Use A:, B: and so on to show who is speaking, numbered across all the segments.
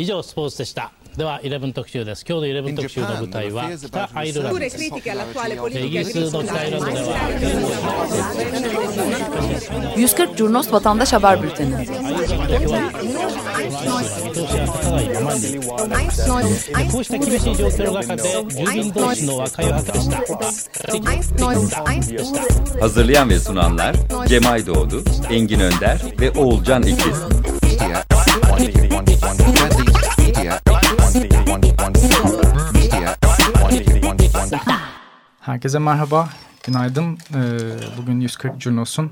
A: 以上スポーツでしたでは11特集です今日の11特集の舞台は北アイルランドですイギリスの北アイルランドでは
B: 140 Curnos Vatandaş Haber Bülteni.
A: こうした厳しい状況の中で住民同士の和解を図りました
C: Hazırlayan ve sunanlar Cemay Doğdu, Engin Önder ve Oğulcan İkiz.
D: Herkese merhaba, günaydın. Ee, Bugün 140 Curnos'un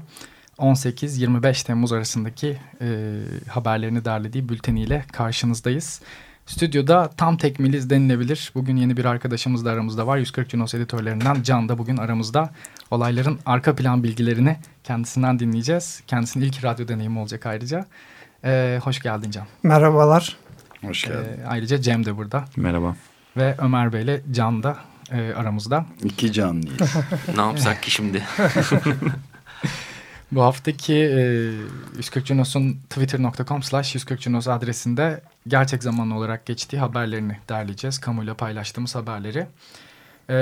D: 18-25 Temmuz arasındaki e, haberlerini derlediği bülteniyle karşınızdayız. Stüdyoda tam tekmiliz denilebilir. Bugün yeni bir arkadaşımız da aramızda var. 140 Curnos editörlerinden Can da bugün aramızda. Olayların arka plan bilgilerini kendisinden dinleyeceğiz. Kendisinin ilk radyo deneyimi olacak ayrıca. Ee, hoş geldin Can.
E: Merhabalar.
F: Hoş geldin.
D: Ee, ayrıca Cem de burada.
F: Merhaba.
D: Ve Ömer Bey ile Can da e, aramızda.
F: İki canlıyız.
G: ne yapsak ki şimdi?
D: Bu haftaki e, 140 Cunos'un twitter.com slash 140 Cunos adresinde gerçek zamanlı olarak geçtiği haberlerini derleyeceğiz. Kamuyla paylaştığımız haberleri. E,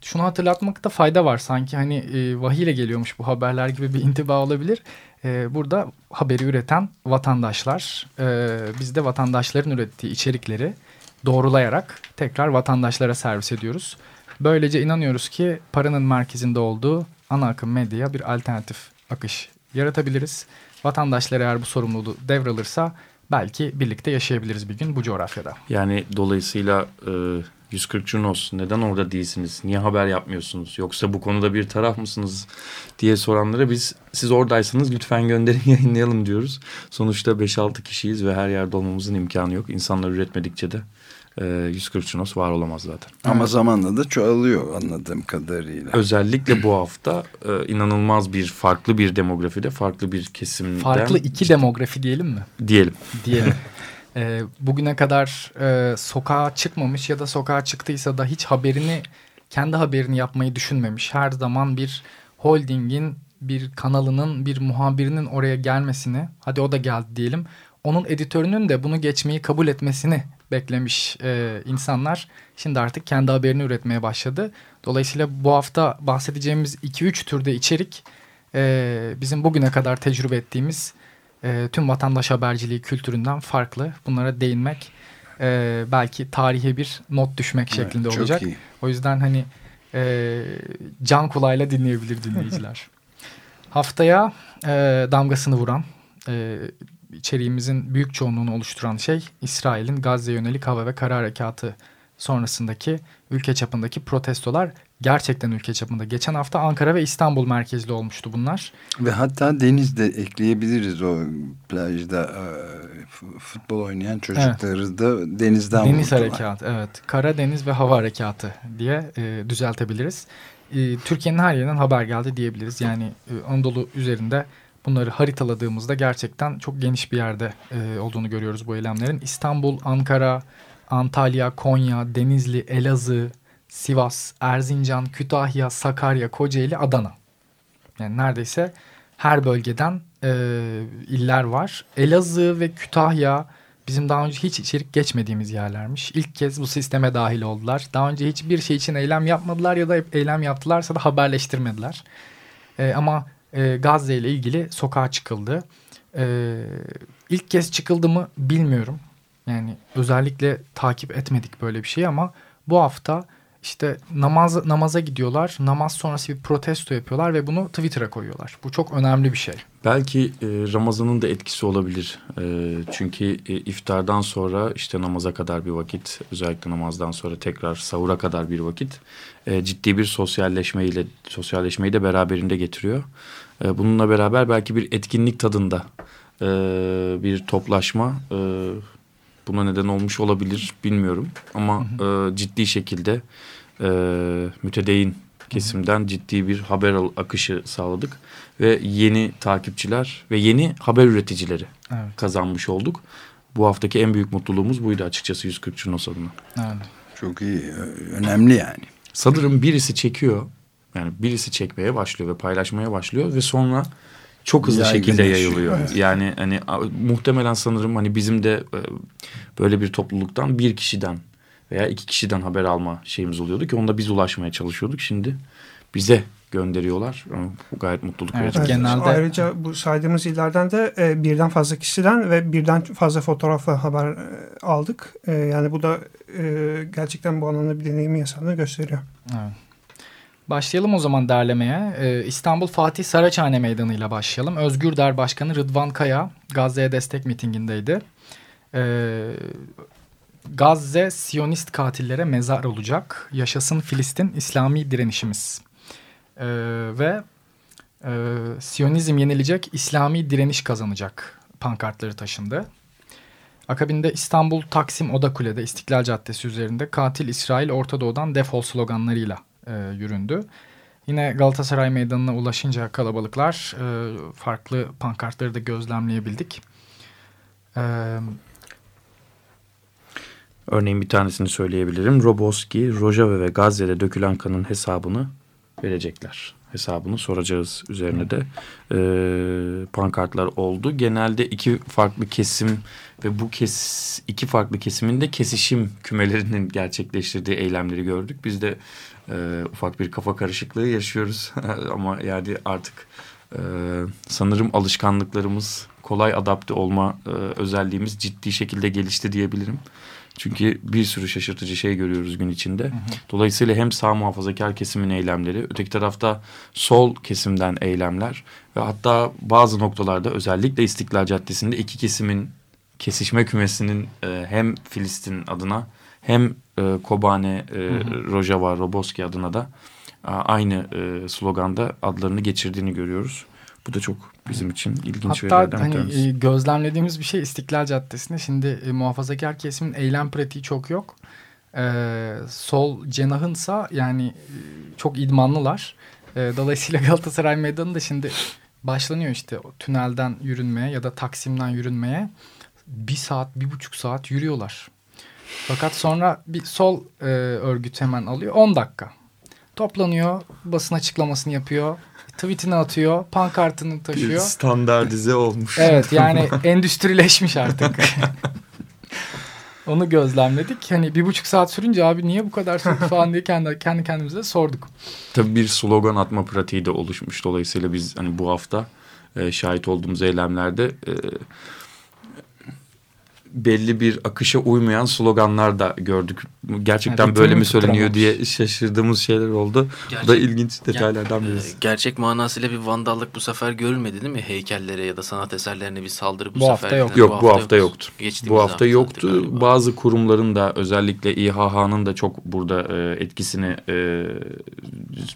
D: şunu hatırlatmakta fayda var. Sanki hani e, vahiyle geliyormuş bu haberler gibi bir intiba olabilir. E, burada haberi üreten vatandaşlar. E, biz de vatandaşların ürettiği içerikleri doğrulayarak tekrar vatandaşlara servis ediyoruz. Böylece inanıyoruz ki paranın merkezinde olduğu ana akım medyaya bir alternatif akış yaratabiliriz. Vatandaşlar eğer bu sorumluluğu devralırsa belki birlikte yaşayabiliriz bir gün bu coğrafyada.
F: Yani dolayısıyla e, 140 Cunos neden orada değilsiniz? Niye haber yapmıyorsunuz? Yoksa bu konuda bir taraf mısınız diye soranlara biz siz oradaysanız lütfen gönderin yayınlayalım diyoruz. Sonuçta 5-6 kişiyiz ve her yerde olmamızın imkanı yok. İnsanlar üretmedikçe de e, 140 Cunos var olamaz zaten.
H: Ama zamanla da çoğalıyor anladığım kadarıyla.
F: Özellikle bu hafta e, inanılmaz bir farklı bir demografide farklı bir kesimden.
D: Farklı iki demografi diyelim mi?
F: Diyelim.
D: Diyelim. e, bugüne kadar e, sokağa çıkmamış ya da sokağa çıktıysa da hiç haberini kendi haberini yapmayı düşünmemiş. Her zaman bir holdingin bir kanalının bir muhabirinin oraya gelmesini hadi o da geldi diyelim. Onun editörünün de bunu geçmeyi kabul etmesini beklemiş e, insanlar şimdi artık kendi haberini üretmeye başladı. Dolayısıyla bu hafta bahsedeceğimiz 2-3 türde içerik e, bizim bugüne kadar tecrübe ettiğimiz e, tüm vatandaş haberciliği kültüründen farklı. Bunlara değinmek e, belki tarihe bir not düşmek
H: Evet,
D: şeklinde olacak.
H: iyi.
D: O yüzden hani e, can kulağıyla dinleyebilir dinleyiciler. Haftaya e, damgasını vuran e, içeriğimizin büyük çoğunluğunu oluşturan şey İsrail'in Gazze yönelik hava ve kara harekatı sonrasındaki ülke çapındaki protestolar gerçekten ülke çapında. Geçen hafta Ankara ve İstanbul merkezli olmuştu bunlar.
H: Ve hatta denizde ekleyebiliriz o plajda e, futbol oynayan çocukları da denizden
D: Deniz
H: vurdular.
D: harekatı evet. Kara, deniz ve hava harekatı diye e, düzeltebiliriz. E, Türkiye'nin her yerinden haber geldi diyebiliriz. Yani e, Anadolu üzerinde bunları haritaladığımızda gerçekten çok geniş bir yerde e, olduğunu görüyoruz bu eylemlerin. İstanbul, Ankara, Antalya, Konya, Denizli, Elazığ, Sivas, Erzincan, Kütahya, Sakarya, Kocaeli, Adana. Yani neredeyse her bölgeden e, iller var. Elazığ ve Kütahya bizim daha önce hiç içerik geçmediğimiz yerlermiş. İlk kez bu sisteme dahil oldular. Daha önce hiçbir şey için eylem yapmadılar ya da eylem yaptılarsa da haberleştirmediler. E, ama e, Gazze ile ilgili sokağa çıkıldı. E, ilk kez çıkıldı mı bilmiyorum. Yani özellikle takip etmedik böyle bir şey ama bu hafta işte namaz namaza gidiyorlar. Namaz sonrası bir protesto yapıyorlar ve bunu Twitter'a koyuyorlar. Bu çok önemli bir şey.
F: Belki e, Ramazan'ın da etkisi olabilir. E, çünkü e, iftardan sonra işte namaza kadar bir vakit, özellikle namazdan sonra tekrar sahura kadar bir vakit e, ciddi bir sosyalleşmeyle sosyalleşmeyi de beraberinde getiriyor. E, bununla beraber belki bir etkinlik tadında e, bir toplaşma e, buna neden olmuş olabilir bilmiyorum. Ama e, ciddi şekilde e, mütedeyin kesimden ciddi bir haber akışı sağladık. Ve yeni takipçiler ve yeni haber üreticileri
D: Evet.
F: kazanmış olduk. Bu haftaki en büyük mutluluğumuz buydu açıkçası 140 Cunos adına.
D: Evet.
H: Çok iyi. ö- Önemli yani.
F: Sanırım birisi çekiyor. Yani birisi çekmeye başlıyor ve paylaşmaya başlıyor ve sonra çok hızlı şekilde yayılıyor. Evet. Yani hani muhtemelen sanırım hani bizim de e, böyle bir topluluktan bir kişiden veya iki kişiden haber alma şeyimiz oluyordu ki onda biz ulaşmaya çalışıyorduk. Şimdi bize gönderiyorlar. Bu gayet mutluluk
E: evet, verici. Genelde... Ayrıca bu saydığımız illerden de e, birden fazla kişiden ve birden fazla fotoğrafla haber e, aldık. E, yani bu da e, gerçekten bu alanda bir deneyimi yaşandığını gösteriyor.
D: Evet. Başlayalım o zaman derlemeye. Ee, İstanbul Fatih Saraçhane Meydanı ile başlayalım. Özgür Der Başkanı Rıdvan Kaya Gazze'ye destek mitingindeydi. Ee, Gazze Siyonist katillere mezar olacak. Yaşasın Filistin İslami direnişimiz. Ee, ve e, Siyonizm yenilecek, İslami direniş kazanacak pankartları taşındı. Akabinde İstanbul Taksim Odakule'de İstiklal Caddesi üzerinde katil İsrail Orta Doğu'dan defol sloganlarıyla e, yüründü. Yine Galatasaray Meydanı'na ulaşınca kalabalıklar e, farklı pankartları da gözlemleyebildik.
F: E, Örneğin bir tanesini söyleyebilirim. Roboski, Rojava ve Gazze'de dökülen kanın hesabını verecekler. Hesabını soracağız üzerine de e, pankartlar oldu. Genelde iki farklı kesim ve bu kes iki farklı kesimin de kesişim kümelerinin gerçekleştirdiği eylemleri gördük. Biz de e, ufak bir kafa karışıklığı yaşıyoruz ama yani artık e, sanırım alışkanlıklarımız kolay adapte olma e, özelliğimiz ciddi şekilde gelişti diyebilirim. Çünkü bir sürü şaşırtıcı şey görüyoruz gün içinde. Hı hı. Dolayısıyla hem sağ muhafazakar kesimin eylemleri, öteki tarafta sol kesimden eylemler ve hatta bazı noktalarda özellikle İstiklal Caddesi'nde iki kesimin kesişme kümesinin e, hem Filistin adına hem e, Kobane, e, Rojava, Roboski adına da aynı e, sloganda adlarını geçirdiğini görüyoruz. Bu da çok bizim için ilginç
D: Hatta verilerden hani, tanesi. E, gözlemlediğimiz bir şey İstiklal Caddesi'nde şimdi e, muhafazakar kesimin eylem pratiği çok yok. E, sol cenahınsa yani e, çok idmanlılar. E, dolayısıyla Galatasaray Meydanı da şimdi başlanıyor işte o tünelden yürünmeye ya da Taksim'den yürünmeye. Bir saat, bir buçuk saat yürüyorlar. Fakat sonra bir sol e, örgüt hemen alıyor 10 dakika. Toplanıyor, basın açıklamasını yapıyor tweetini atıyor, pankartını taşıyor. Bir
F: standartize olmuş.
D: Evet yani endüstrileşmiş artık. Onu gözlemledik. Hani bir buçuk saat sürünce abi niye bu kadar sürdü falan diye kendi, kendi kendimize sorduk.
F: Tabii bir slogan atma pratiği de oluşmuş. Dolayısıyla biz hani bu hafta e, şahit olduğumuz eylemlerde e, belli bir akışa uymayan sloganlar da gördük. Gerçekten yani böyle mi söyleniyor diye şaşırdığımız şeyler oldu. Gerçek, bu da ilginç detaylardan ger birisi.
G: Gerçek manasıyla bir vandallık bu sefer görülmedi değil mi? Heykellere ya da sanat eserlerine bir saldırı bu,
F: bu
G: sefer.
F: Hafta yok. Yok bu hafta yoktu. Geçtiğimiz bu hafta, hafta yoktu. Galiba. Bazı kurumların da özellikle İHH'nın da çok burada e, etkisini e,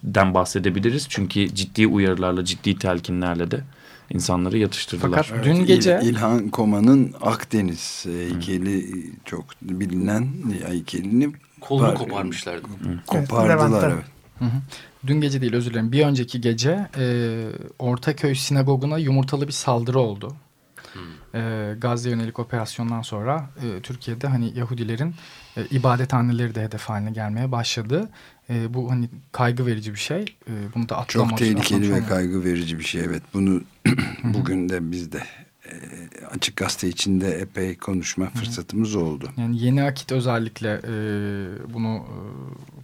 F: den bahsedebiliriz. Çünkü ciddi uyarılarla, ciddi telkinlerle de insanları yatıştırdılar.
H: Fakat dün gece İlhan Koma'nın Akdeniz heykeli çok bilinen heykelini
G: kolunu koparmışlardı.
H: Kopardılar evet.
D: Hı hı. Dün gece değil özür dilerim. Bir önceki gece e, Ortaköy sinagoguna yumurtalı bir saldırı oldu. Hmm. E, Gazze yönelik operasyondan sonra e, Türkiye'de hani Yahudilerin e, ibadethaneleri de hedef haline gelmeye başladı. E, bu hani kaygı verici bir şey. E, bunu da atlamak
H: Çok tehlikeli ve kaygı verici bir şey evet. Bunu bugün de biz de e, açık gazete içinde epey konuşma fırsatımız oldu.
D: Yani yeni akit özellikle e, bunu e,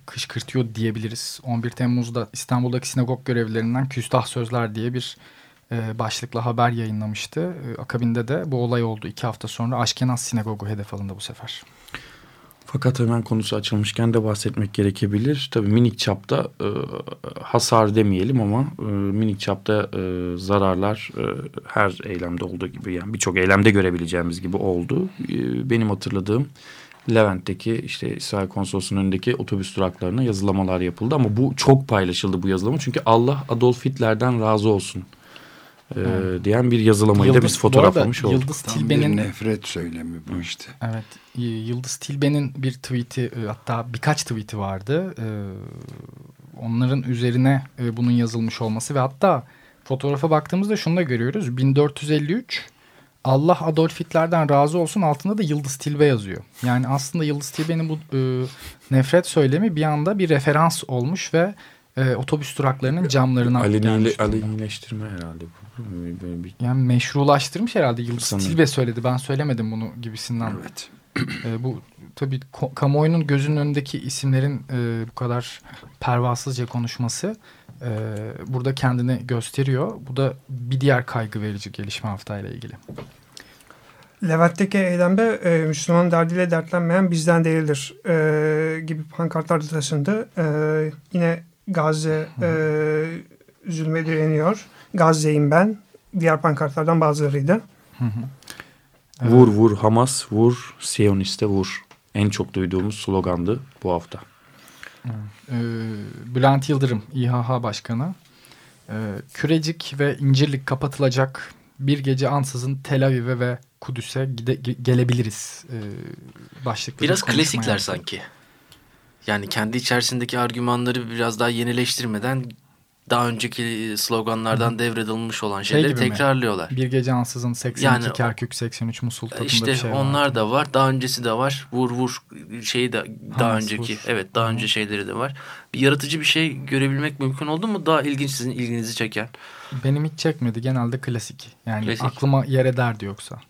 D: kışkırtıyor diyebiliriz. 11 Temmuz'da İstanbul'daki sinagog görevlilerinden küstah sözler diye bir e, başlıkla haber yayınlamıştı. E, akabinde de bu olay oldu. iki hafta sonra Aşkenaz Sinagogu hedef alındı bu sefer.
F: Fakat hemen konusu açılmışken de bahsetmek gerekebilir. Tabii minik çapta e, hasar demeyelim ama e, minik çapta e, zararlar e, her eylemde olduğu gibi yani birçok eylemde görebileceğimiz gibi oldu. E, benim hatırladığım Levent'teki işte İsrail Konsolosluğu'nun önündeki otobüs duraklarına yazılamalar yapıldı ama bu çok paylaşıldı bu yazılama çünkü Allah Adolf Hitler'den razı olsun e, diyen bir yazılamayı Yıldız, da biz fotoğraflamış olduk.
H: Yıldız Tilbe'nin nefret söylemi bu işte.
D: Evet. Yıldız Tilbe'nin bir tweet'i e, hatta birkaç tweet'i vardı. E, onların üzerine e, bunun yazılmış olması ve hatta fotoğrafa baktığımızda şunu da görüyoruz. 1453 Allah Adolf Hitler'den razı olsun altında da Yıldız Tilbe yazıyor. Yani aslında Yıldız Tilbe'nin bu nefret söylemi bir anda bir referans olmuş ve e, otobüs duraklarının camlarına
F: Aleniyle, alenileştirme herhalde bu. Böyle
D: bir... Yani meşrulaştırmış herhalde Yıldız Sanırım. Tilbe söyledi. Ben söylemedim bunu gibisinden. Evet. E, bu tabii kamuoyunun gözünün önündeki isimlerin e, bu kadar pervasızca konuşması e, burada kendini gösteriyor. Bu da bir diğer kaygı verici gelişme haftayla ilgili.
E: Levent'teki eylemde e, Müslüman derdiyle dertlenmeyen bizden değildir e, gibi pankartlar da taşındı. E, yine Gazze e, zulme direniyor. Gazze'yim ben. Diğer pankartlardan bazılarıydı. Hı hı.
F: Vur vur Hamas, vur Siyoniste vur. En çok duyduğumuz slogandı bu hafta.
D: Ee, Bülent Yıldırım, İHH Başkanı. Ee, Kürecik ve İncirlik kapatılacak. Bir gece ansızın Tel Aviv'e ve Kudüs'e gide, gelebiliriz. Ee,
G: Biraz klasikler yaptı. sanki. Yani kendi içerisindeki argümanları biraz daha yenileştirmeden daha önceki sloganlardan Hı. devredilmiş olan şey şeyleri şey tekrarlıyorlar.
D: Mi? Bir gece ansızın 82 yani, Kerkük 83 Musul tadında
G: işte
D: bir şey
G: var. onlar da var. Daha öncesi de var. Vur vur şeyi de daha Hamas, önceki vur. evet daha Hı. önce şeyleri de var. Bir yaratıcı bir şey görebilmek mümkün oldu mu? Daha ilginç sizin ilginizi çeken.
D: Benim hiç çekmedi. Genelde klasik. Yani klasik. aklıma yer ederdi yoksa.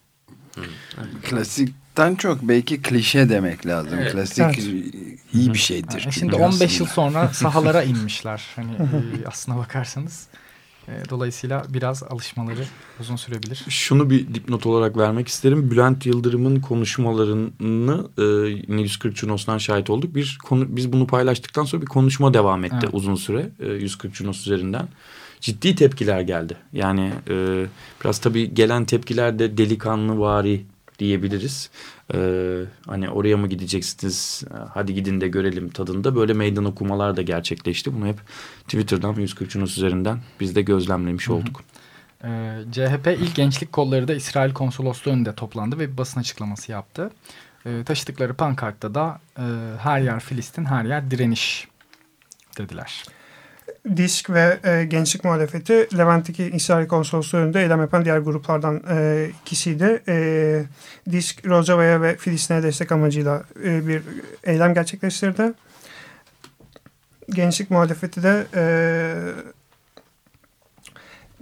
H: Klasikten çok belki klişe demek lazım. Evet. Klasik evet. iyi bir şeydir.
D: Yani şimdi 15 aslında. yıl sonra sahalara inmişler. Hani e, aslına bakarsanız. E, dolayısıyla biraz alışmaları uzun sürebilir.
F: Şunu bir dipnot olarak vermek isterim. Bülent Yıldırım'ın konuşmalarını e, yine 140 Cunos'tan şahit olduk. Bir konu, biz bunu paylaştıktan sonra bir konuşma devam etti evet. uzun süre e, 140 Cunos üzerinden ciddi tepkiler geldi. Yani e, biraz tabii gelen tepkiler de delikanlı vari diyebiliriz. Ee, hani oraya mı gideceksiniz hadi gidin de görelim tadında böyle meydan okumalar da gerçekleşti. Bunu hep Twitter'dan 140 Yunus üzerinden biz de gözlemlemiş olduk.
D: Hı hı. Ee, CHP ilk gençlik kolları da İsrail konsolosluğu önünde toplandı ve bir basın açıklaması yaptı. Ee, taşıdıkları pankartta da e, her yer Filistin her yer direniş dediler.
E: Disk ve e, Gençlik Muhalefeti Levent'teki İsrail Konsolosluğu önünde eylem yapan diğer gruplardan e, ikisiydi. E, Disk, Rojava'ya ve Filistin'e destek amacıyla e, bir eylem gerçekleştirdi. Gençlik Muhalefeti de e,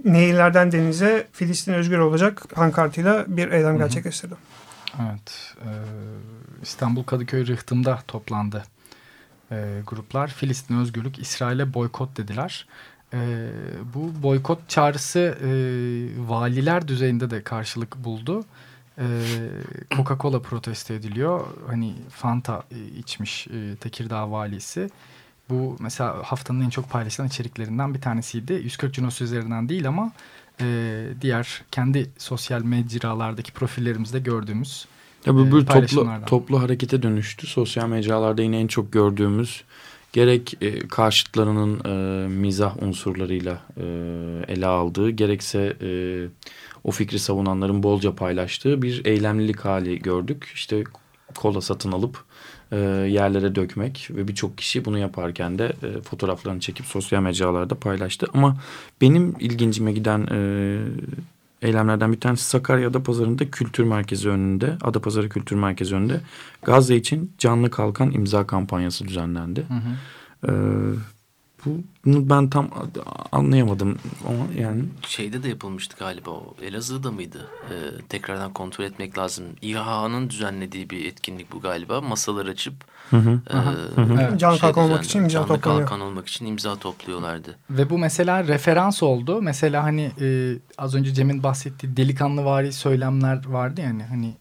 E: Nehirlerden denize Filistin özgür olacak pankartıyla bir eylem gerçekleştirdi.
D: Evet. E, İstanbul Kadıköy Rıhtım'da toplandı e, gruplar Filistin özgürlük İsrail'e boykot dediler. E, bu boykot çağrısı e, valiler düzeyinde de karşılık buldu. E, Coca-Cola protesto ediliyor. Hani Fanta e, içmiş e, Tekirdağ valisi. Bu mesela haftanın en çok paylaşılan içeriklerinden bir tanesiydi. 140 Cunos üzerinden değil ama e, diğer kendi sosyal mecralardaki profillerimizde gördüğümüz
F: ya bu bir toplu, toplu harekete dönüştü. Sosyal mecralarda yine en çok gördüğümüz gerek e, karşıtlarının e, mizah unsurlarıyla e, ele aldığı gerekse e, o fikri savunanların bolca paylaştığı bir eylemlilik hali gördük. İşte kola satın alıp e, yerlere dökmek ve birçok kişi bunu yaparken de e, fotoğraflarını çekip sosyal mecralarda paylaştı. Ama benim ilgincime giden e, eylemlerden bir tanesi Sakarya'da pazarında kültür merkezi önünde, Adapazarı Kültür Merkezi önünde Gazze için canlı kalkan imza kampanyası düzenlendi. Hı hı. Ee, bunu ben tam anlayamadım ama yani.
G: Şeyde de yapılmıştı galiba o Elazığ'da mıydı? Ee, tekrardan kontrol etmek lazım. İHA'nın düzenlediği bir etkinlik bu galiba. Masalar açıp
E: hı hı. E, hı hı. Evet. can kalkan olmak için imza
G: canlı topluyor. kalkan olmak için imza topluyorlardı.
D: Ve bu mesela referans oldu. Mesela hani e, az önce Cem'in bahsettiği delikanlı vari söylemler vardı yani hani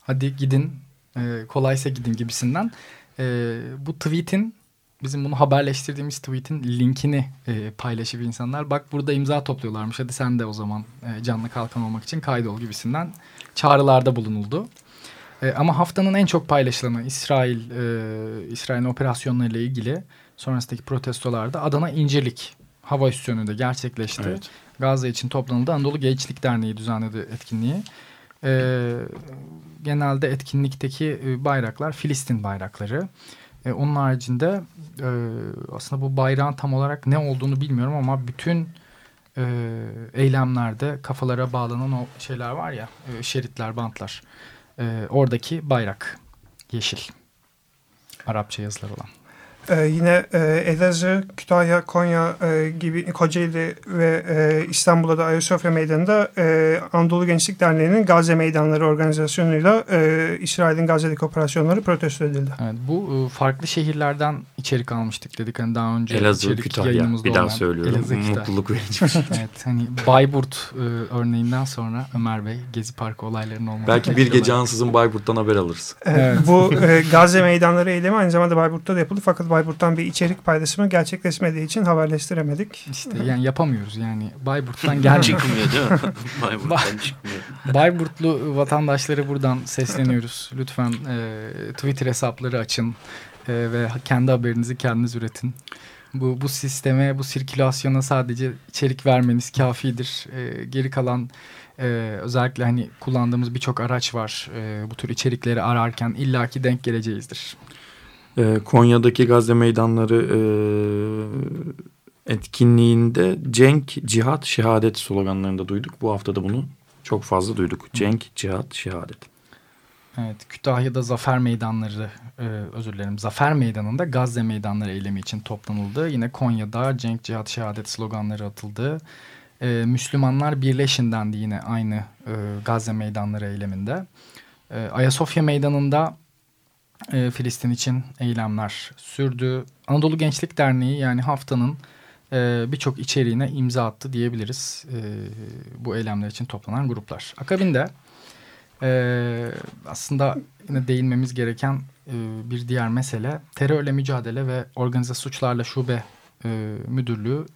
D: hadi gidin e, kolaysa gidin gibisinden. E, bu tweet'in bizim bunu haberleştirdiğimiz tweet'in linkini e, paylaşıp insanlar bak burada imza topluyorlarmış hadi sen de o zaman e, canlı kalkan olmak için kaydol gibisinden çağrılarda bulunuldu. E, ama haftanın en çok paylaşılanı İsrail e, İsrail'in operasyonlarıyla ilgili sonrasındaki protestolarda Adana İncirlik hava üssü gerçekleşti. Evet. Gazze için toplanıldı. Anadolu Gençlik Derneği düzenledi etkinliği. E, genelde etkinlikteki e, bayraklar Filistin bayrakları. E, onun haricinde e, aslında bu bayrağın tam olarak ne olduğunu bilmiyorum ama bütün e, eylemlerde kafalara bağlanan o şeyler var ya e, şeritler, bantlar. E, oradaki bayrak yeşil. Arapça yazılar olan.
E: E, yine e, Elazığ, Kütahya, Konya e, gibi Kocaeli ve e, İstanbul'da da Ayasofya Meydanı'nda e, Anadolu Gençlik Derneği'nin Gazze Meydanları organizasyonuyla e, İsrail'in Gazze'deki operasyonları protesto edildi.
D: Evet, bu e, farklı şehirlerden içerik almıştık dedik hani daha önce
F: Elazığ, Kütahya bir daha söylüyorum. Elazığ, Mutluluk verici bir şey.
D: evet, hani Bayburt e, örneğinden sonra Ömer Bey Gezi Parkı olaylarının olması.
F: Belki bir gece ansızın Bayburt'tan haber alırız.
E: Evet. bu e, Gazze Meydanları eylemi aynı zamanda Bayburt'ta da yapıldı fakat Bayburt'tan bir içerik paylaşımı gerçekleşmediği için haberleştiremedik.
D: İşte yani yapamıyoruz yani Bayburt'tan gelmiyor.
G: çıkmıyor değil mi? Bayburt'tan çıkmıyor.
D: Bayburtlu vatandaşları buradan sesleniyoruz. Lütfen e, Twitter hesapları açın e, ve kendi haberinizi kendiniz üretin. Bu, bu sisteme, bu sirkülasyona sadece içerik vermeniz kafidir. E, geri kalan e, özellikle hani kullandığımız birçok araç var. E, bu tür içerikleri ararken illaki denk geleceğizdir.
F: E, Konya'daki Gazze meydanları e, etkinliğinde cenk, cihat, şehadet sloganlarında duyduk. Bu hafta da bunu çok fazla duyduk. Cenk, cihat, şehadet.
D: Evet, Kütahya'da Zafer Meydanları, e, özür dilerim, Zafer Meydanı'nda Gazze Meydanları eylemi için toplanıldı. Yine Konya'da Cenk, Cihat, Şehadet sloganları atıldı. E, Müslümanlar birleşin dendi yine aynı e, Gazze Meydanları eyleminde. E, Ayasofya Meydanı'nda e, Filistin için eylemler sürdü. Anadolu Gençlik Derneği yani haftanın e, birçok içeriğine imza attı diyebiliriz e, bu eylemler için toplanan gruplar. Akabinde e, aslında yine değinmemiz gereken e, bir diğer mesele terörle mücadele ve organize suçlarla şube e, müdürlüğü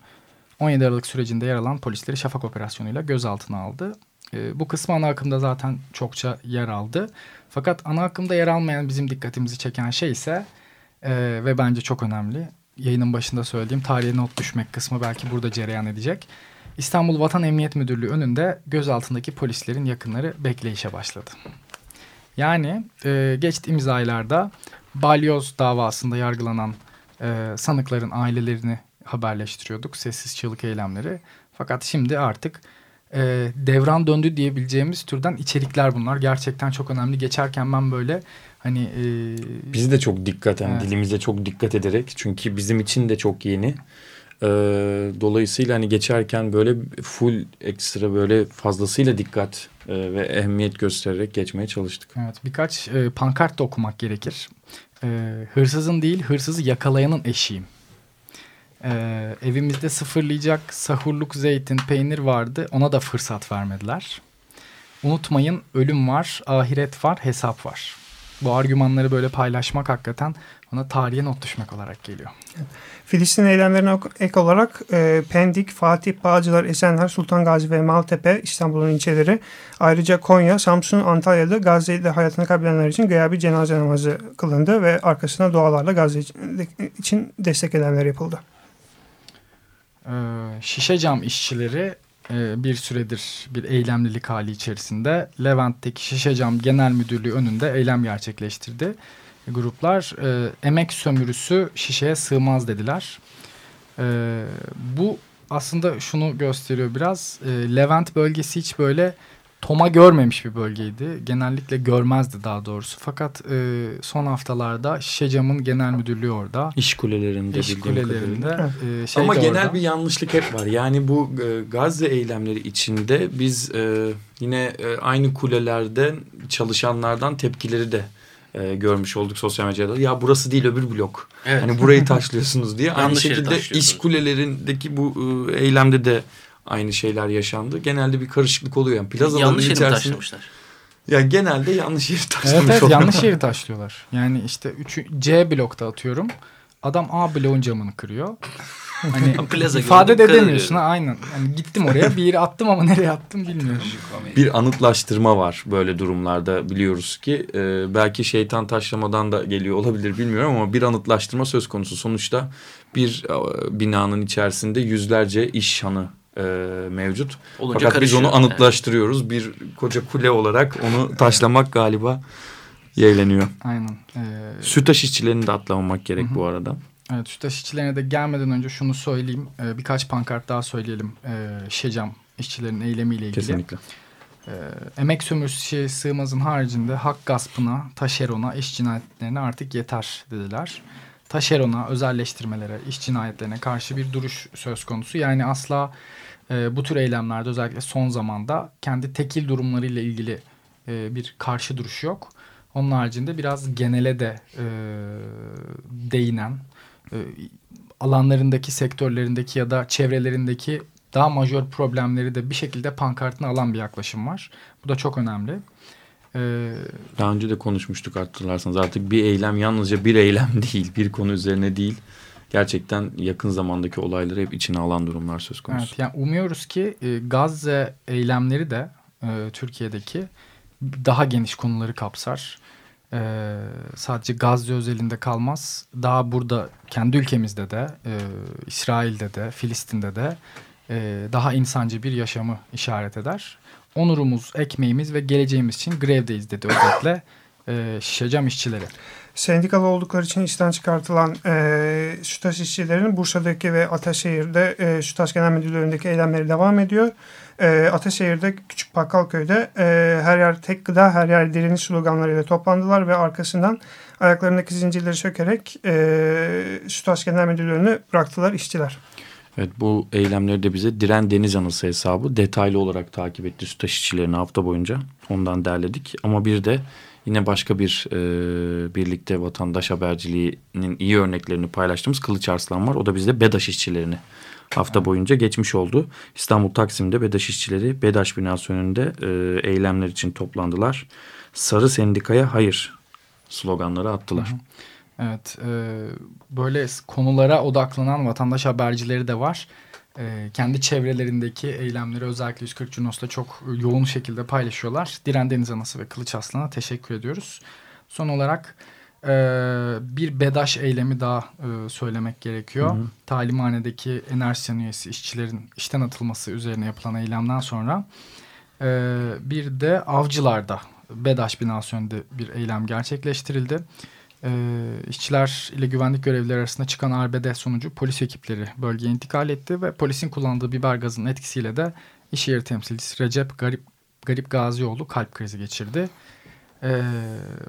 D: 17 Aralık sürecinde yer alan polisleri Şafak operasyonuyla gözaltına aldı. E, bu kısmı ana akımda zaten çokça yer aldı. Fakat ana akımda yer almayan bizim dikkatimizi çeken şey ise e, ve bence çok önemli. Yayının başında söylediğim tarihe not düşmek kısmı belki burada cereyan edecek. İstanbul Vatan Emniyet Müdürlüğü önünde gözaltındaki polislerin yakınları bekleyişe başladı. Yani e, geçtiğimiz aylarda balyoz davasında yargılanan e, sanıkların ailelerini haberleştiriyorduk. Sessiz çığlık eylemleri. Fakat şimdi artık e, devran döndü diyebileceğimiz türden içerikler bunlar. Gerçekten çok önemli. Geçerken ben böyle hani... E,
F: Biz de çok dikkat, yani evet. dilimize çok dikkat ederek. Çünkü bizim için de çok yeni. E, dolayısıyla hani geçerken böyle full ekstra böyle fazlasıyla dikkat e, ve ehemmiyet göstererek geçmeye çalıştık.
D: Evet birkaç e, pankart da okumak gerekir. E, hırsızın değil hırsızı yakalayanın eşiyim. Ee, evimizde sıfırlayacak sahurluk zeytin, peynir vardı. Ona da fırsat vermediler. Unutmayın ölüm var, ahiret var, hesap var. Bu argümanları böyle paylaşmak hakikaten ona tarihe not düşmek olarak geliyor.
E: Filistin eylemlerine ek olarak e, Pendik, Fatih, Bağcılar, Esenler, Sultan Gazi ve Maltepe İstanbul'un ilçeleri ayrıca Konya, Samsun, Antalya'da Gazze'de hayatını kaybedenler için bir cenaze namazı kılındı ve arkasına dualarla Gazze için destek edenler yapıldı.
D: Ee, şişe cam işçileri e, bir süredir bir eylemlilik hali içerisinde Levent'teki Şişe Cam Genel Müdürlüğü önünde eylem gerçekleştirdi. Gruplar e, emek sömürüsü şişeye sığmaz dediler. E, bu aslında şunu gösteriyor biraz. Levent bölgesi hiç böyle Toma görmemiş bir bölgeydi. Genellikle görmezdi daha doğrusu. Fakat e, son haftalarda Şişecam'ın genel müdürlüğü orada.
F: İş kulelerinde.
D: İş kulelerinde.
F: E, şey Ama genel orada. bir yanlışlık hep var. Yani bu e, Gazze eylemleri içinde biz e, yine e, aynı kulelerde çalışanlardan tepkileri de e, görmüş olduk sosyal medyada. Ya burası değil öbür blok. Evet. Hani burayı taşlıyorsunuz diye. aynı şekilde iş kulelerindeki bu e, eylemde de aynı şeyler yaşandı. Genelde bir karışıklık oluyor. Yani plazaların
G: yanlış içerisinde... Yeri taşlamışlar?
F: Yani genelde yanlış yeri taşlamış
D: Evet evet yanlış yeri taşlıyorlar. Yani işte üçü, C blokta atıyorum. Adam A bloğun camını kırıyor. Hani Plaza ifade de edemiyorsun ha aynen. Yani gittim oraya bir yeri attım ama nereye attım bilmiyorum.
F: Bir anıtlaştırma var böyle durumlarda biliyoruz ki. E, belki şeytan taşlamadan da geliyor olabilir bilmiyorum ama bir anıtlaştırma söz konusu. Sonuçta bir e, binanın içerisinde yüzlerce iş hanı e, mevcut. Olunca Fakat biz onu anıtlaştırıyoruz. Yani. Bir koca kule olarak onu taşlamak galiba yeğleniyor.
D: Aynen.
F: Ee... Sütaş işçilerini de atlamamak gerek Hı-hı. bu arada.
D: Evet Sütaş işçilerine de gelmeden önce şunu söyleyeyim. Ee, birkaç pankart daha söyleyelim. Ee, Şecam işçilerin eylemiyle ilgili.
F: Kesinlikle.
D: Ee, emek sömürüsü sığmazın haricinde hak gaspına, taşerona, iş cinayetlerine artık yeter dediler. Taşerona, özelleştirmelere, iş cinayetlerine karşı bir duruş söz konusu. Yani asla e, bu tür eylemlerde özellikle son zamanda kendi tekil durumlarıyla ilgili e, bir karşı duruş yok. Onun haricinde biraz genele de e, değinen, e, alanlarındaki, sektörlerindeki ya da çevrelerindeki daha majör problemleri de bir şekilde pankartına alan bir yaklaşım var. Bu da çok önemli.
F: Ee, Daha önce de konuşmuştuk hatırlarsanız artık bir eylem yalnızca bir eylem değil, bir konu üzerine değil. Gerçekten yakın zamandaki olayları hep içine alan durumlar söz konusu.
D: Evet, yani umuyoruz ki e, Gazze eylemleri de e, Türkiye'deki daha geniş konuları kapsar. E, sadece Gazze özelinde kalmaz. Daha burada kendi ülkemizde de, e, İsrail'de de, Filistin'de de e, daha insancı bir yaşamı işaret eder. Onurumuz, ekmeğimiz ve geleceğimiz için grevdeyiz dedi özetle e, şişecam işçileri.
E: Sendikalı oldukları için işten çıkartılan e, Sütaş işçilerinin Bursa'daki ve Ataşehir'de e, Sütaş Genel Müdürlüğü'ndeki eylemleri devam ediyor. E, Ataşehir'de Küçük Bakkalköy'de e, her yer tek gıda, her yer direniş sloganlarıyla toplandılar ve arkasından ayaklarındaki zincirleri sökerek e, Sütaş Genel Müdürlüğü'nü bıraktılar işçiler.
F: Evet bu eylemleri de bize Diren Deniz Anısı hesabı detaylı olarak takip etti sütaş işçilerini hafta boyunca. Ondan derledik ama bir de yine başka bir e, birlikte vatandaş haberciliğinin iyi örneklerini paylaştığımız Kılıç Arslan var. O da bizde BEDAŞ işçilerini hafta boyunca geçmiş oldu. İstanbul Taksim'de BEDAŞ işçileri BEDAŞ binası önünde e, eylemler için toplandılar. Sarı sendikaya hayır sloganları attılar. Hı hı.
D: Evet, e, böyle konulara odaklanan vatandaş habercileri de var. E, kendi çevrelerindeki eylemleri özellikle 140 Cunos'ta çok yoğun şekilde paylaşıyorlar. Diren Deniz Anası ve Kılıç Aslan'a teşekkür ediyoruz. Son olarak e, bir BEDAŞ eylemi daha e, söylemek gerekiyor. Hı hı. Talimhanedeki enerjisyen üyesi işçilerin işten atılması üzerine yapılan eylemden sonra e, bir de Avcılar'da BEDAŞ binası önünde bir eylem gerçekleştirildi e, işçiler ile güvenlik görevlileri arasında çıkan arbede sonucu polis ekipleri bölgeye intikal etti ve polisin kullandığı biber gazının etkisiyle de iş yeri temsilcisi Recep Garip, Garip Gazioğlu kalp krizi geçirdi. E,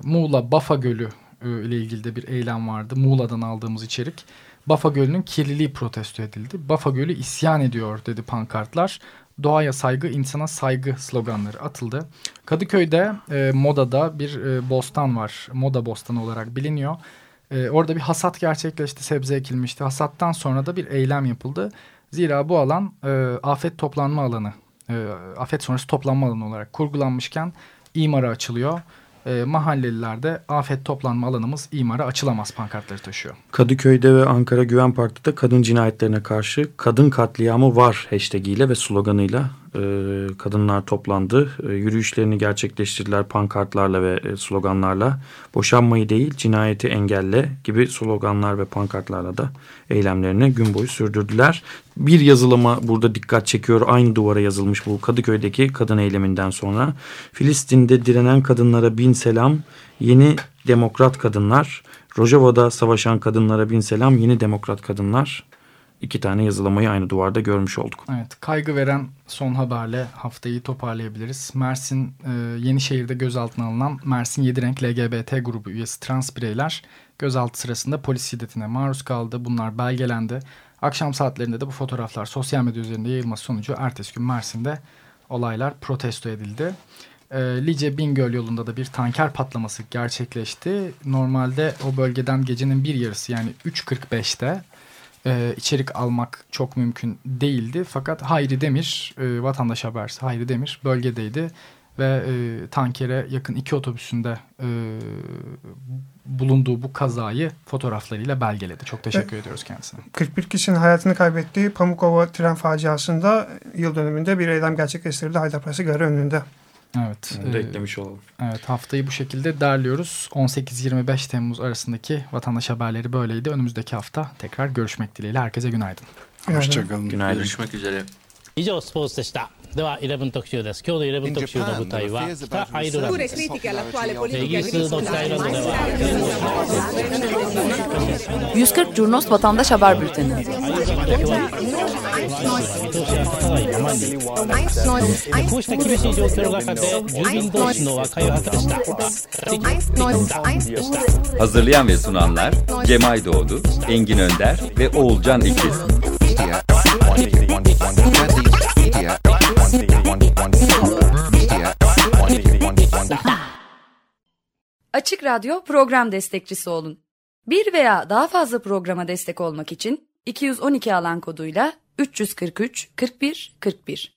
D: Muğla Bafa Gölü e, ile ilgili de bir eylem vardı. Muğla'dan aldığımız içerik. Bafa Gölü'nün kirliliği protesto edildi. Bafa Gölü isyan ediyor dedi pankartlar doğaya saygı, insana saygı sloganları atıldı. Kadıköy'de e, Moda'da bir e, bostan var. Moda bostanı olarak biliniyor. E, orada bir hasat gerçekleşti, sebze ekilmişti. Hasattan sonra da bir eylem yapıldı. Zira bu alan e, afet toplanma alanı, e, afet sonrası toplanma alanı olarak kurgulanmışken imara açılıyor e, mahallelilerde afet toplanma alanımız imara açılamaz pankartları taşıyor.
F: Kadıköy'de ve Ankara Güven Park'ta da kadın cinayetlerine karşı kadın katliamı var hashtag ile ve sloganıyla kadınlar toplandı. E, yürüyüşlerini gerçekleştirdiler pankartlarla ve e, sloganlarla. Boşanmayı değil cinayeti engelle gibi sloganlar ve pankartlarla da eylemlerini gün boyu sürdürdüler. Bir yazılama burada dikkat çekiyor. Aynı duvara yazılmış bu Kadıköy'deki kadın eyleminden sonra. Filistin'de direnen kadınlara bin selam. Yeni demokrat kadınlar. Rojava'da savaşan kadınlara bin selam. Yeni demokrat kadınlar iki tane yazılamayı aynı duvarda görmüş olduk.
D: Evet, kaygı veren son haberle haftayı toparlayabiliriz. Mersin e, Yenişehir'de gözaltına alınan Mersin 7 renk LGBT grubu üyesi trans bireyler gözaltı sırasında polis şiddetine maruz kaldı. Bunlar belgelendi. Akşam saatlerinde de bu fotoğraflar sosyal medya üzerinde yayılması sonucu ertesi gün Mersin'de olaylar protesto edildi. E, Lice Bingöl yolunda da bir tanker patlaması gerçekleşti. Normalde o bölgeden gecenin bir yarısı yani 3.45'te e, içerik almak çok mümkün değildi. Fakat Hayri Demir, e, vatandaş habersi Hayri Demir bölgedeydi ve e, tankere yakın iki otobüsünde e, bulunduğu bu kazayı fotoğraflarıyla belgeledi. Çok teşekkür evet. ediyoruz kendisine.
E: 41 kişinin hayatını kaybettiği Pamukova tren faciasında yıl dönümünde bir eylem gerçekleştirildi Haydarpaşa Garı önünde.
D: Evet.
F: Bunu da e, eklemiş olalım.
D: Evet haftayı bu şekilde derliyoruz. 18-25 Temmuz arasındaki vatandaş haberleri böyleydi. Önümüzdeki hafta tekrar görüşmek dileğiyle. Herkese günaydın.
F: Hoşçakalın.
G: Günaydın. Görüşmek üzere.
A: 以上スポーツでした。では11特集です今日の11特集の舞台は北アイルランドですイギリスの北アイルランドでは
B: 140 Curnos Vatandaş Haber Bülteni
A: 方が山にでこうした厳しい状況の中で住民同士の和解を果たした
C: Hazırlayan ve sunanlar Cemay Doğdu, Engin Önder ve Oğulcan İkiz.
B: Açık Radyo program destekçisi olun. Bir veya daha fazla programa destek olmak için 212 alan koduyla 343 41 41